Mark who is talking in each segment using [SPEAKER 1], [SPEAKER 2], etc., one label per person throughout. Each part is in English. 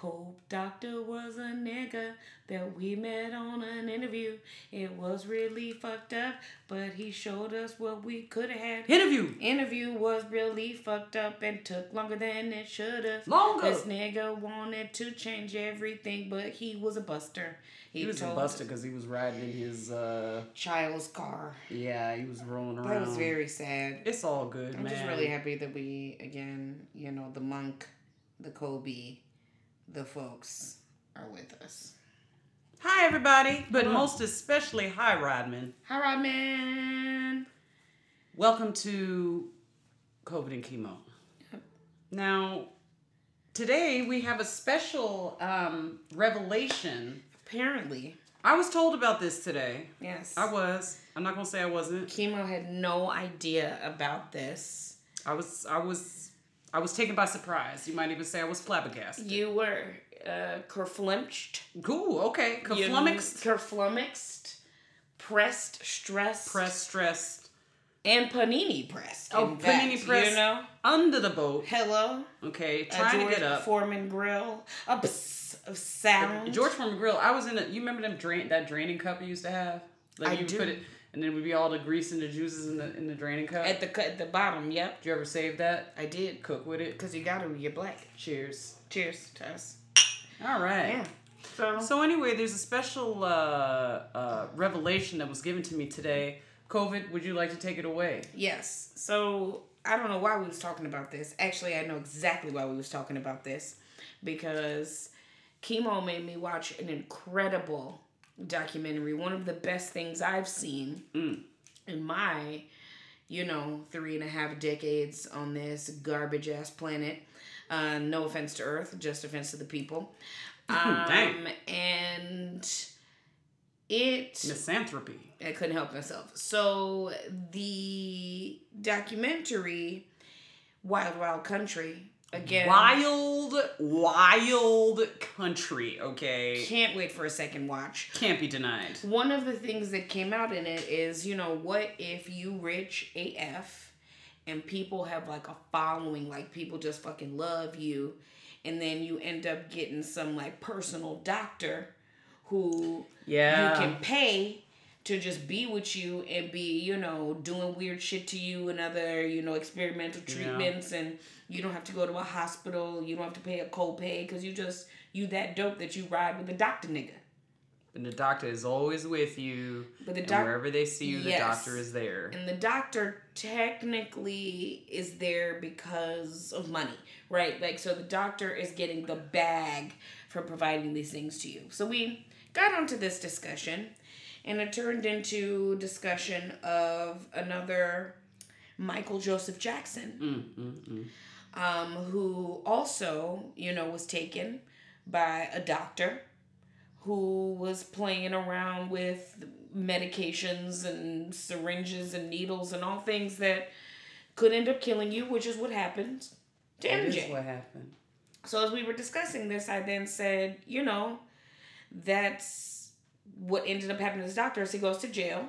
[SPEAKER 1] Pope Doctor was a nigga that we met on an interview. It was really fucked up, but he showed us what we could have had.
[SPEAKER 2] Interview.
[SPEAKER 1] Interview was really fucked up and took longer than it should have.
[SPEAKER 2] Longer.
[SPEAKER 1] This nigga wanted to change everything, but he was a buster.
[SPEAKER 2] He was a buster because he was riding in his. uh
[SPEAKER 1] Child's car.
[SPEAKER 2] Yeah, he was rolling around.
[SPEAKER 1] That was very sad.
[SPEAKER 2] It's all good,
[SPEAKER 1] I'm
[SPEAKER 2] man.
[SPEAKER 1] just really happy that we again, you know, the monk, the Kobe, the folks are with us.
[SPEAKER 2] Hi, everybody, but
[SPEAKER 1] Hello.
[SPEAKER 2] most especially hi, Rodman.
[SPEAKER 1] Hi, Rodman.
[SPEAKER 2] Welcome to COVID and chemo. Now, today we have a special um, revelation.
[SPEAKER 1] Apparently,
[SPEAKER 2] I was told about this today.
[SPEAKER 1] yes.
[SPEAKER 2] I was. I'm not gonna say I wasn't.
[SPEAKER 1] Chemo had no idea about this.
[SPEAKER 2] I was. I was. I was taken by surprise. You might even say I was flabbergasted.
[SPEAKER 1] You were uh, kerflumped.
[SPEAKER 2] Cool. Okay.
[SPEAKER 1] You-
[SPEAKER 2] Flummoxed.
[SPEAKER 1] Kerflummoxed. Pressed, stressed.
[SPEAKER 2] Pressed, stressed.
[SPEAKER 1] And panini pressed.
[SPEAKER 2] Oh, panini
[SPEAKER 1] fact,
[SPEAKER 2] pressed.
[SPEAKER 1] You know?
[SPEAKER 2] Under the boat.
[SPEAKER 1] Hello?
[SPEAKER 2] Okay. Trying to get up.
[SPEAKER 1] George Foreman grill. A pss of sound.
[SPEAKER 2] George Foreman grill. I was in a. You remember them drain that draining cup you used to have? Like
[SPEAKER 1] I
[SPEAKER 2] you
[SPEAKER 1] do.
[SPEAKER 2] put it, and then it would be all the grease and the juices in the in the draining cup.
[SPEAKER 1] At the at the bottom, yep.
[SPEAKER 2] Did you ever save that?
[SPEAKER 1] I did.
[SPEAKER 2] Cook with it.
[SPEAKER 1] Because you got to, you're black.
[SPEAKER 2] Cheers.
[SPEAKER 1] Cheers to us.
[SPEAKER 2] All right.
[SPEAKER 1] Yeah. So,
[SPEAKER 2] So anyway, there's a special uh, uh, revelation that was given to me today. COVID, would you like to take it away?
[SPEAKER 1] yes. So, I don't know why we was talking about this. Actually, I know exactly why we was talking about this. Because chemo made me watch an incredible documentary. One of the best things I've seen
[SPEAKER 2] Mm.
[SPEAKER 1] in my, you know, three and a half decades on this garbage ass planet. Uh, no offense to Earth, just offense to the people. Um. And it
[SPEAKER 2] Misanthropy.
[SPEAKER 1] I couldn't help myself. So the documentary Wild Wild Country again.
[SPEAKER 2] Wild, wild country. Okay,
[SPEAKER 1] Can't wait for a second watch.
[SPEAKER 2] can't be denied.
[SPEAKER 1] One of the things that came out in it is, you know, what if you rich AF and people have like a following, like people just fucking love you, and then you end up getting some like personal doctor who
[SPEAKER 2] Yeah.
[SPEAKER 1] you can pay to just be with you and be, you know, doing weird shit to you and other, you know, experimental
[SPEAKER 2] Yeah.
[SPEAKER 1] treatments and you don't have to go to a hospital, you don't have to pay a copay because you just you that dope that you ride with the doctor nigga.
[SPEAKER 2] And the doctor is always with you.
[SPEAKER 1] But the
[SPEAKER 2] and
[SPEAKER 1] doc-
[SPEAKER 2] wherever they see you, the doctor is there.
[SPEAKER 1] And the doctor technically is there because of money, right? Like, so the doctor is getting the bag for providing these things to you. So we got onto this discussion, and it turned into discussion of another Michael Joseph Jackson,
[SPEAKER 2] Mm, mm, mm.
[SPEAKER 1] um, who also, you know, was taken by a doctor who was playing around with medications and syringes and needles and all things that could end up killing you, which is what happened to
[SPEAKER 2] That is
[SPEAKER 1] MJ.
[SPEAKER 2] what happened.
[SPEAKER 1] So as we were discussing this, I then said, you know, that's what ended up happening to this doctor is he goes to jail.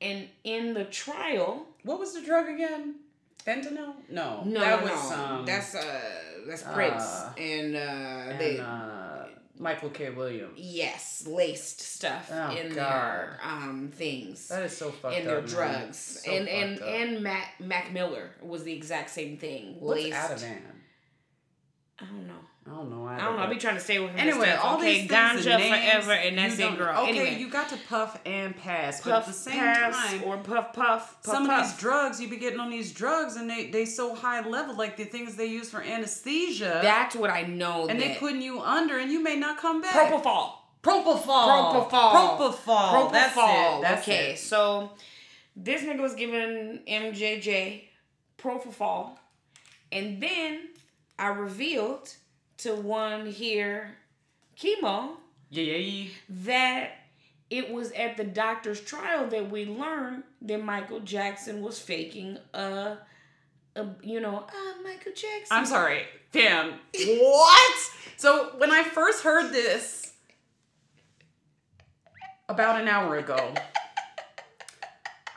[SPEAKER 1] And in the trial,
[SPEAKER 2] What was the drug again? Fentanyl? No.
[SPEAKER 1] no,
[SPEAKER 2] that
[SPEAKER 1] no,
[SPEAKER 2] was um,
[SPEAKER 1] that's uh that's Prince
[SPEAKER 2] uh,
[SPEAKER 1] and uh
[SPEAKER 2] and,
[SPEAKER 1] they
[SPEAKER 2] uh, Michael K. Williams.
[SPEAKER 1] yes laced stuff
[SPEAKER 2] Oh,
[SPEAKER 1] in
[SPEAKER 2] God.
[SPEAKER 1] their um things
[SPEAKER 2] That is so fucked
[SPEAKER 1] in their
[SPEAKER 2] up.
[SPEAKER 1] drugs
[SPEAKER 2] So
[SPEAKER 1] and and
[SPEAKER 2] up.
[SPEAKER 1] and Mac Mac Miller was the exact same thing
[SPEAKER 2] What's
[SPEAKER 1] laced.
[SPEAKER 2] Ativan?
[SPEAKER 1] I don't know.
[SPEAKER 2] I don't know.
[SPEAKER 1] I don't know. I be trying to stay with him.
[SPEAKER 2] Anyway, all
[SPEAKER 1] okay,
[SPEAKER 2] these things
[SPEAKER 1] ganja
[SPEAKER 2] names,
[SPEAKER 1] forever, and that's it, girl.
[SPEAKER 2] Okay,
[SPEAKER 1] anyway,
[SPEAKER 2] you got to puff and pass, but
[SPEAKER 1] puff
[SPEAKER 2] at the same
[SPEAKER 1] pass
[SPEAKER 2] time,
[SPEAKER 1] or puff puff. puff
[SPEAKER 2] some
[SPEAKER 1] puff.
[SPEAKER 2] of these drugs you be getting on these drugs, and they they so high level, like the things they use for anesthesia,
[SPEAKER 1] That's what I know.
[SPEAKER 2] and they putting you under, and you may not come back.
[SPEAKER 1] propofol.
[SPEAKER 2] propofol,
[SPEAKER 1] Propofol.
[SPEAKER 2] propofol. That's
[SPEAKER 1] Propofol.
[SPEAKER 2] it. That's
[SPEAKER 1] okay,
[SPEAKER 2] it.
[SPEAKER 1] so this nigga was giving MJJ propofol, and then I revealed to one here, chemo,
[SPEAKER 2] Yeah, yeah, yeah.
[SPEAKER 1] that it was at the doctor's trial that we learned that Michael Jackson was faking a, a you know, Michael Jackson.
[SPEAKER 2] I'm sorry, fam. what? So when I first heard this about an hour ago,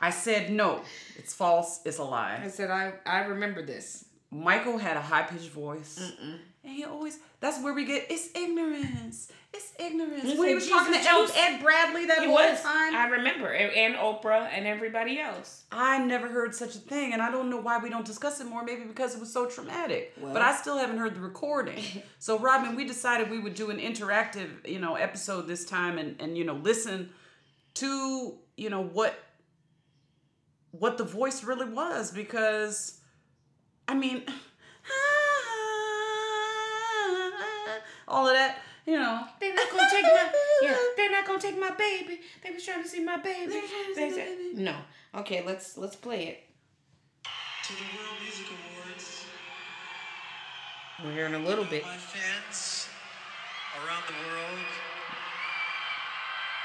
[SPEAKER 2] I said no. It's false. It's a lie.
[SPEAKER 1] I said I I remember this.
[SPEAKER 2] Michael had a high pitched voice, and he always. That's where we get it's ignorance. It's ignorance.
[SPEAKER 1] He
[SPEAKER 2] when he was talking to
[SPEAKER 1] "Jesus,
[SPEAKER 2] El-
[SPEAKER 1] juice."
[SPEAKER 2] Ed Bradley that whole
[SPEAKER 1] was.
[SPEAKER 2] time.
[SPEAKER 1] I remember, and, and Oprah and everybody else.
[SPEAKER 2] I never heard such a thing, and I don't know why we don't discuss it more. Maybe because it was so traumatic.
[SPEAKER 1] Well.
[SPEAKER 2] but I still haven't heard the recording. so, Robin, we decided we would do an interactive, you know, episode this time, and and you know, listen to you know what what the voice really was, because I mean, all of that, you know.
[SPEAKER 1] They're not gonna take my yeah. They're not gonna take my baby. They was trying to see my baby.
[SPEAKER 2] They were trying to
[SPEAKER 1] They
[SPEAKER 2] the
[SPEAKER 1] said-
[SPEAKER 2] baby.
[SPEAKER 1] No. Okay, let's let's play it.
[SPEAKER 3] To the World Music Awards,
[SPEAKER 1] We're hearing a little bit.
[SPEAKER 3] my fans around the world,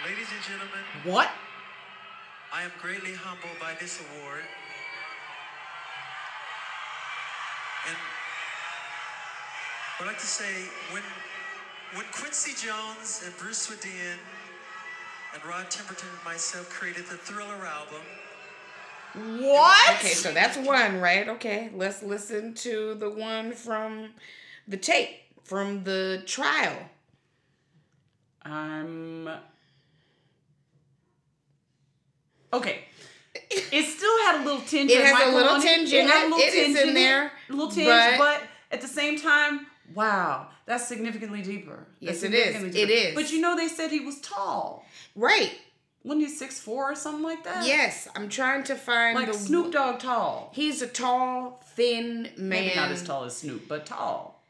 [SPEAKER 3] ladies and gentlemen,
[SPEAKER 2] What?
[SPEAKER 3] I am greatly humbled by this award. And I'd like to say, when when Quincy Jones and Bruce Swedien and Rod Temperton and myself created the Thriller album,
[SPEAKER 2] What?
[SPEAKER 1] Okay, so that's one, right? Okay, let's listen to the one from the tape from the trial.
[SPEAKER 2] I'm okay. It still had a little tinge.
[SPEAKER 1] It has a little tinge
[SPEAKER 2] It had a
[SPEAKER 1] it.
[SPEAKER 2] little
[SPEAKER 1] It is
[SPEAKER 2] tinge
[SPEAKER 1] in
[SPEAKER 2] it.
[SPEAKER 1] there,
[SPEAKER 2] A little tinge,
[SPEAKER 1] but-
[SPEAKER 2] but, at the same time, wow, that's significantly deeper.
[SPEAKER 1] Yes,
[SPEAKER 2] That's
[SPEAKER 1] it is.
[SPEAKER 2] significantly
[SPEAKER 1] It
[SPEAKER 2] deeper.
[SPEAKER 1] is.
[SPEAKER 2] But you know, they said he was tall.
[SPEAKER 1] Right.
[SPEAKER 2] Wasn't he six four or something like that?
[SPEAKER 1] Yes, I'm trying to find
[SPEAKER 2] like
[SPEAKER 1] the
[SPEAKER 2] Snoop Dogg tall.
[SPEAKER 1] He's a tall, thin man.
[SPEAKER 2] Maybe not as tall as Snoop, but tall.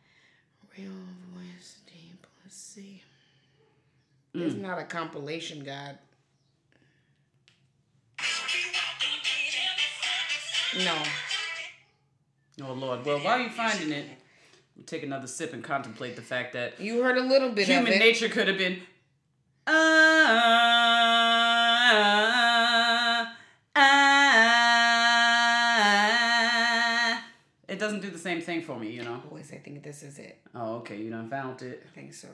[SPEAKER 1] Real voice deep. Let's see. It's
[SPEAKER 2] Mm.
[SPEAKER 1] not a compilation guide. No.
[SPEAKER 2] Oh Lord. Well, while you're finding it, we'll take another sip and contemplate the fact that
[SPEAKER 1] You heard a little bit
[SPEAKER 2] human
[SPEAKER 1] of it.
[SPEAKER 2] nature could have been. Ah, ah. It doesn't do the same thing for me, you know.
[SPEAKER 1] Boys, I think this is it.
[SPEAKER 2] Oh, okay, you done found it.
[SPEAKER 1] I think so.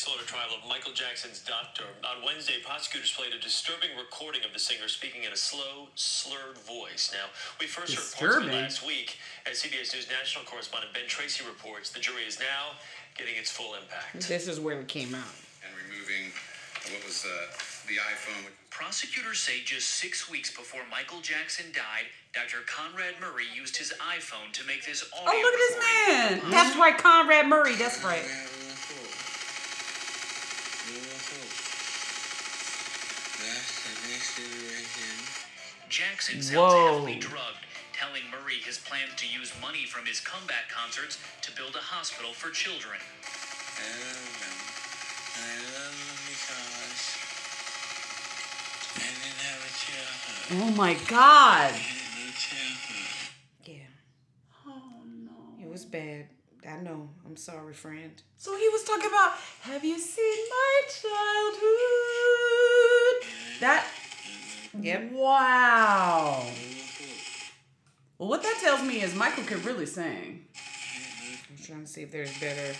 [SPEAKER 4] Manslaughter trial of Michael Jackson's doctor. On Wednesday, prosecutors played a disturbing recording of the singer speaking in a slow, slurred voice. Now, we first heard parts of it last week. As CBS News national correspondent Ben Tracy reports, the jury is now getting its full impact.
[SPEAKER 1] This is where it came out.
[SPEAKER 5] and removing what was uh, the iPhone.
[SPEAKER 6] Prosecutors say just six weeks before Michael Jackson died, Dr. Conrad Murray used his iPhone to make this audio
[SPEAKER 2] Oh, look at this man. That's right, Conrad Murray. That's right.
[SPEAKER 5] That's the next iteration.
[SPEAKER 6] Jackson sounds
[SPEAKER 2] Whoa.
[SPEAKER 6] heavily drugged, telling Murray his plans to use money from his comeback concerts to build a hospital for children.
[SPEAKER 5] I love them. I love them because I didn't have a childhood.
[SPEAKER 2] Oh my God.
[SPEAKER 5] I had no childhood.
[SPEAKER 1] Yeah.
[SPEAKER 2] Oh no.
[SPEAKER 1] It was bad. I know. I'm sorry, friend.
[SPEAKER 2] So he was talking about, have you seen my childhood? That,
[SPEAKER 1] Yep.
[SPEAKER 2] wow. Well, what that tells me is Michael could really sing. Mm-hmm.
[SPEAKER 1] I'm trying to see if there's better.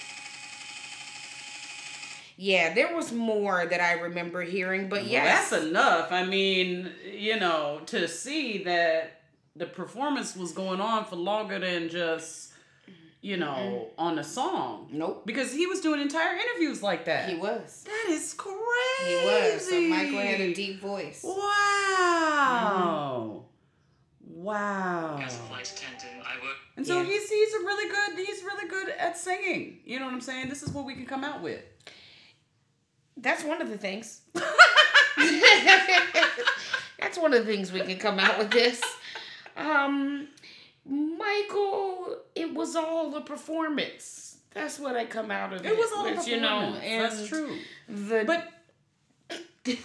[SPEAKER 1] Yeah, there was more that I remember hearing, but
[SPEAKER 2] Well,
[SPEAKER 1] yes.
[SPEAKER 2] that's enough. I mean, you know, to see that the performance was going on for longer than just, you know, on a song.
[SPEAKER 1] Nope.
[SPEAKER 2] Because he was doing entire interviews like that.
[SPEAKER 1] He was.
[SPEAKER 2] That is crazy.
[SPEAKER 1] He was. So Michael had a deep voice.
[SPEAKER 2] Wow. Wow.
[SPEAKER 6] As a flight attendant, I work
[SPEAKER 2] And so
[SPEAKER 1] Yeah.
[SPEAKER 2] he's he's a really good he's really good at singing. You know what I'm saying? This is what we can come out with.
[SPEAKER 1] That's one of the things. That's one of the things we can come out with this. Um, Michael, it was all a performance. That's what I come out of it.
[SPEAKER 2] It was all a
[SPEAKER 1] with,
[SPEAKER 2] performance.
[SPEAKER 1] you know, and
[SPEAKER 2] That's true.
[SPEAKER 1] The
[SPEAKER 2] But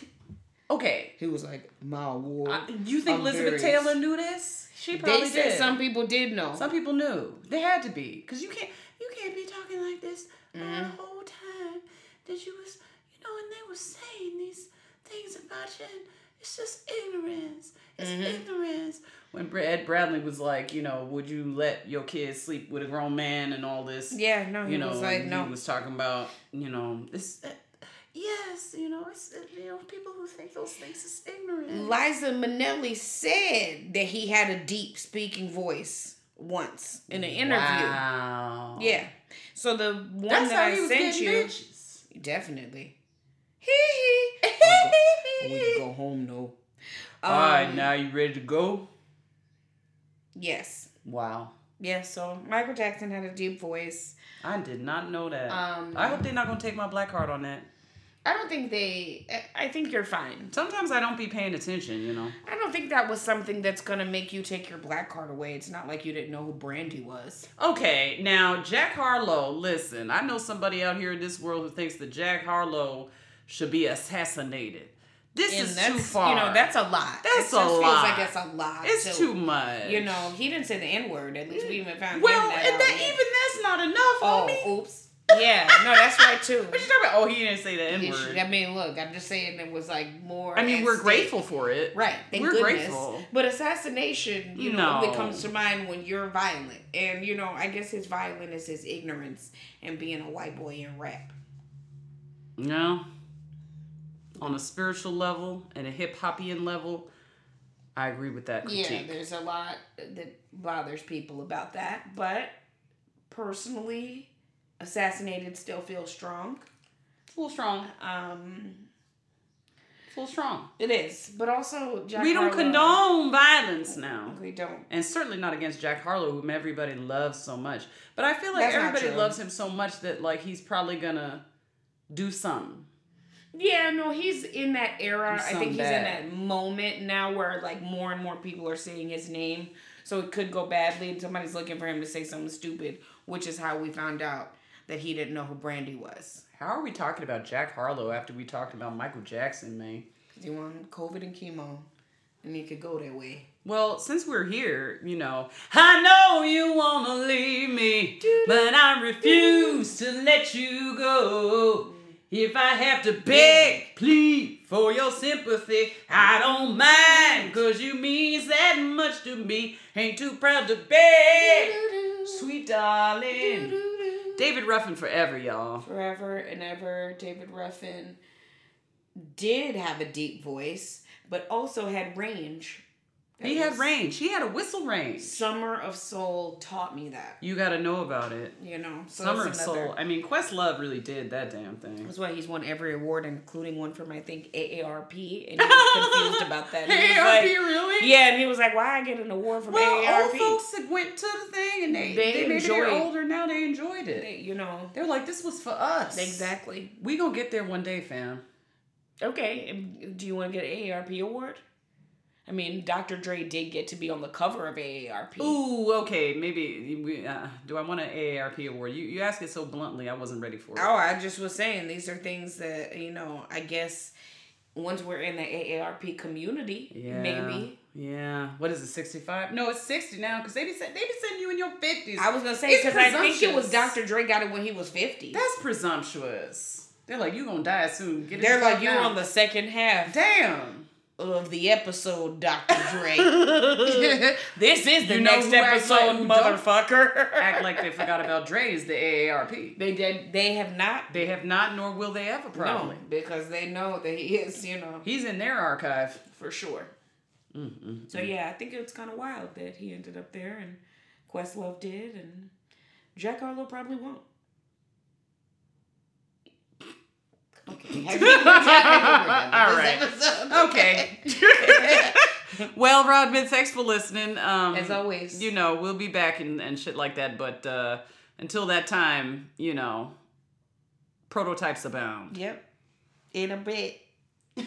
[SPEAKER 2] okay,
[SPEAKER 1] he was like my award.
[SPEAKER 2] I- you think
[SPEAKER 1] I'm
[SPEAKER 2] Elizabeth
[SPEAKER 1] very-
[SPEAKER 2] Taylor knew this? She probably
[SPEAKER 1] They said
[SPEAKER 2] did.
[SPEAKER 1] some people did know.
[SPEAKER 2] Some people knew. They had to be, cause you can't you can't be talking like this
[SPEAKER 1] Mm-hmm.
[SPEAKER 2] the whole time that you was you know, and they were saying these things about you. And it's just ignorance. It's
[SPEAKER 1] Mm-hmm.
[SPEAKER 2] ignorance. When Ed Bradley was like, you know, would you let your kids sleep with a grown man and all this?
[SPEAKER 1] yeah, no, he
[SPEAKER 2] you know,
[SPEAKER 1] was like, no.
[SPEAKER 2] he was talking about, you know, this. Uh, yes, you know, it's uh, you know, people who think those things is ignorant.
[SPEAKER 1] Liza Minnelli said that he had a deep speaking voice. once in an interview.
[SPEAKER 2] Wow.
[SPEAKER 1] Yeah. So the one
[SPEAKER 2] That's
[SPEAKER 1] that I
[SPEAKER 2] he
[SPEAKER 1] sent you,
[SPEAKER 2] bitches.
[SPEAKER 1] definitely. Hee. We can go home though.
[SPEAKER 2] All right,
[SPEAKER 1] Um,
[SPEAKER 2] now you ready to go?
[SPEAKER 1] Yes.
[SPEAKER 2] Wow.
[SPEAKER 1] Yeah. So Michael Jackson had a deep voice.
[SPEAKER 2] I did not know that.
[SPEAKER 1] Um,
[SPEAKER 2] I hope they're not gonna take my black card on that.
[SPEAKER 1] I don't think they. I- I think you're fine.
[SPEAKER 2] Sometimes I don't be paying attention, you know.
[SPEAKER 1] I don't think that was something that's gonna make you take your black card away. It's not like you didn't know who Brandy was.
[SPEAKER 2] Okay, now Jack Harlow, listen, I know somebody out here in this world who thinks that Jack Harlow should be assassinated. This
[SPEAKER 1] And
[SPEAKER 2] is too far.
[SPEAKER 1] you know that's a lot.
[SPEAKER 2] That's a
[SPEAKER 1] feels
[SPEAKER 2] lot.
[SPEAKER 1] like it's a lot.
[SPEAKER 2] it's
[SPEAKER 1] to-
[SPEAKER 2] too much.
[SPEAKER 1] You know, he didn't say the N word. At least we even found
[SPEAKER 2] Well,
[SPEAKER 1] that
[SPEAKER 2] and that even that's not enough,
[SPEAKER 1] Oh,
[SPEAKER 2] homie.
[SPEAKER 1] oops. Yeah, no, that's right too.
[SPEAKER 2] What you talking about? Oh, he didn't say the N word.
[SPEAKER 1] I mean, look, I'm just saying it was like more.
[SPEAKER 2] I mean, we're
[SPEAKER 1] stake.
[SPEAKER 2] grateful for it.
[SPEAKER 1] Right. Thank
[SPEAKER 2] We're
[SPEAKER 1] goodness.
[SPEAKER 2] grateful.
[SPEAKER 1] But assassination, you know,
[SPEAKER 2] No.
[SPEAKER 1] only comes to mind when you're violent. And, you know, I guess his violence is his ignorance and being a white boy in rap.
[SPEAKER 2] No. On a spiritual level and a hip hopian level, I agree with that
[SPEAKER 1] Yeah, there's a lot that bothers people about that. But personally, assassinated still feels strong.
[SPEAKER 2] Full strong.
[SPEAKER 1] Um,
[SPEAKER 2] Full strong.
[SPEAKER 1] it is. But also, Jack
[SPEAKER 2] we don't
[SPEAKER 1] Harlow-
[SPEAKER 2] condone violence now.
[SPEAKER 1] We don't.
[SPEAKER 2] And certainly not against Jack Harlow, whom everybody loves so much. But I feel like
[SPEAKER 1] That's
[SPEAKER 2] everybody loves him so much that like he's probably gonna do something.
[SPEAKER 1] Yeah, no, he's in that era. I think he's
[SPEAKER 2] bad.
[SPEAKER 1] in that moment now where like more and more people are saying his name. So it could go badly and somebody's looking for him to say something stupid, which is how we found out that he didn't know who Brandy was.
[SPEAKER 2] How are we talking about Jack Harlow after we talked about Michael Jackson, man?
[SPEAKER 1] He wanted COVID and chemo. And he could go that way.
[SPEAKER 2] Well, since we're here, you know, I know you wanna leave me, but I refuse to let you go. If I have to beg, plead for your sympathy, I don't mind, cause you means that much to me. Ain't too proud to beg, sweet darling. David Ruffin forever, y'all.
[SPEAKER 1] Forever and ever, David Ruffin did have a deep voice, but also had range.
[SPEAKER 2] He had range. He had a whistle range.
[SPEAKER 1] Summer of Soul taught me that.
[SPEAKER 2] You gotta know about it.
[SPEAKER 1] You know, so
[SPEAKER 2] Summer of Soul. I mean, Questlove really did that damn thing.
[SPEAKER 1] That's why he's won every award, including one from I think AARP, and he was confused about that.
[SPEAKER 2] AARP,
[SPEAKER 1] like-
[SPEAKER 2] really?
[SPEAKER 1] Yeah, and he was like, "Why I get an award from
[SPEAKER 2] Well, old folks that went to the thing and they,
[SPEAKER 1] They
[SPEAKER 2] they, maybe they're older now. They enjoyed it.
[SPEAKER 1] They- you know,
[SPEAKER 2] They're like, this was for us.
[SPEAKER 1] exactly.
[SPEAKER 2] We gonna get there one day, fam.
[SPEAKER 1] Okay, do you want to get an AARP award? I mean, Dr. Dre did get to be on the cover of AARP.
[SPEAKER 2] Ooh, okay, maybe. We, uh, do I want an AARP award? You you ask it so bluntly. I wasn't ready for it.
[SPEAKER 1] Oh, I just was saying these are things that you know. I guess once we're in the AARP community,
[SPEAKER 2] yeah,
[SPEAKER 1] maybe.
[SPEAKER 2] Yeah. What is it? Sixty five? No, it's sixty now because they be they be sending you in your fifties.
[SPEAKER 1] I was gonna say because I think it was. Dr. Dre got it when he was fifty.
[SPEAKER 2] That's presumptuous. They're like, you're gonna die soon. Get
[SPEAKER 1] They're like you're on the second half
[SPEAKER 2] damn.
[SPEAKER 1] Of the episode, Dr. Dre. this is the
[SPEAKER 2] You know
[SPEAKER 1] next episode,
[SPEAKER 2] like
[SPEAKER 1] motherfucker.
[SPEAKER 2] Act like they forgot about Dre is the AARP.
[SPEAKER 1] they did. They have not.
[SPEAKER 2] They have not, nor will they ever probably.
[SPEAKER 1] No, because they know that he is. You know,
[SPEAKER 2] He's in their archive.
[SPEAKER 1] for sure.
[SPEAKER 2] Mm,
[SPEAKER 1] So yeah, I think it's kind of wild that he ended up there, and Questlove did, and Jack Harlow probably won't.
[SPEAKER 2] All right. Okay. well, Rodman, thanks for listening. Um,
[SPEAKER 1] As always.
[SPEAKER 2] You know, we'll be back and, and shit like that. But uh, until that time, you know, prototypes abound.
[SPEAKER 1] Yep. In a bit.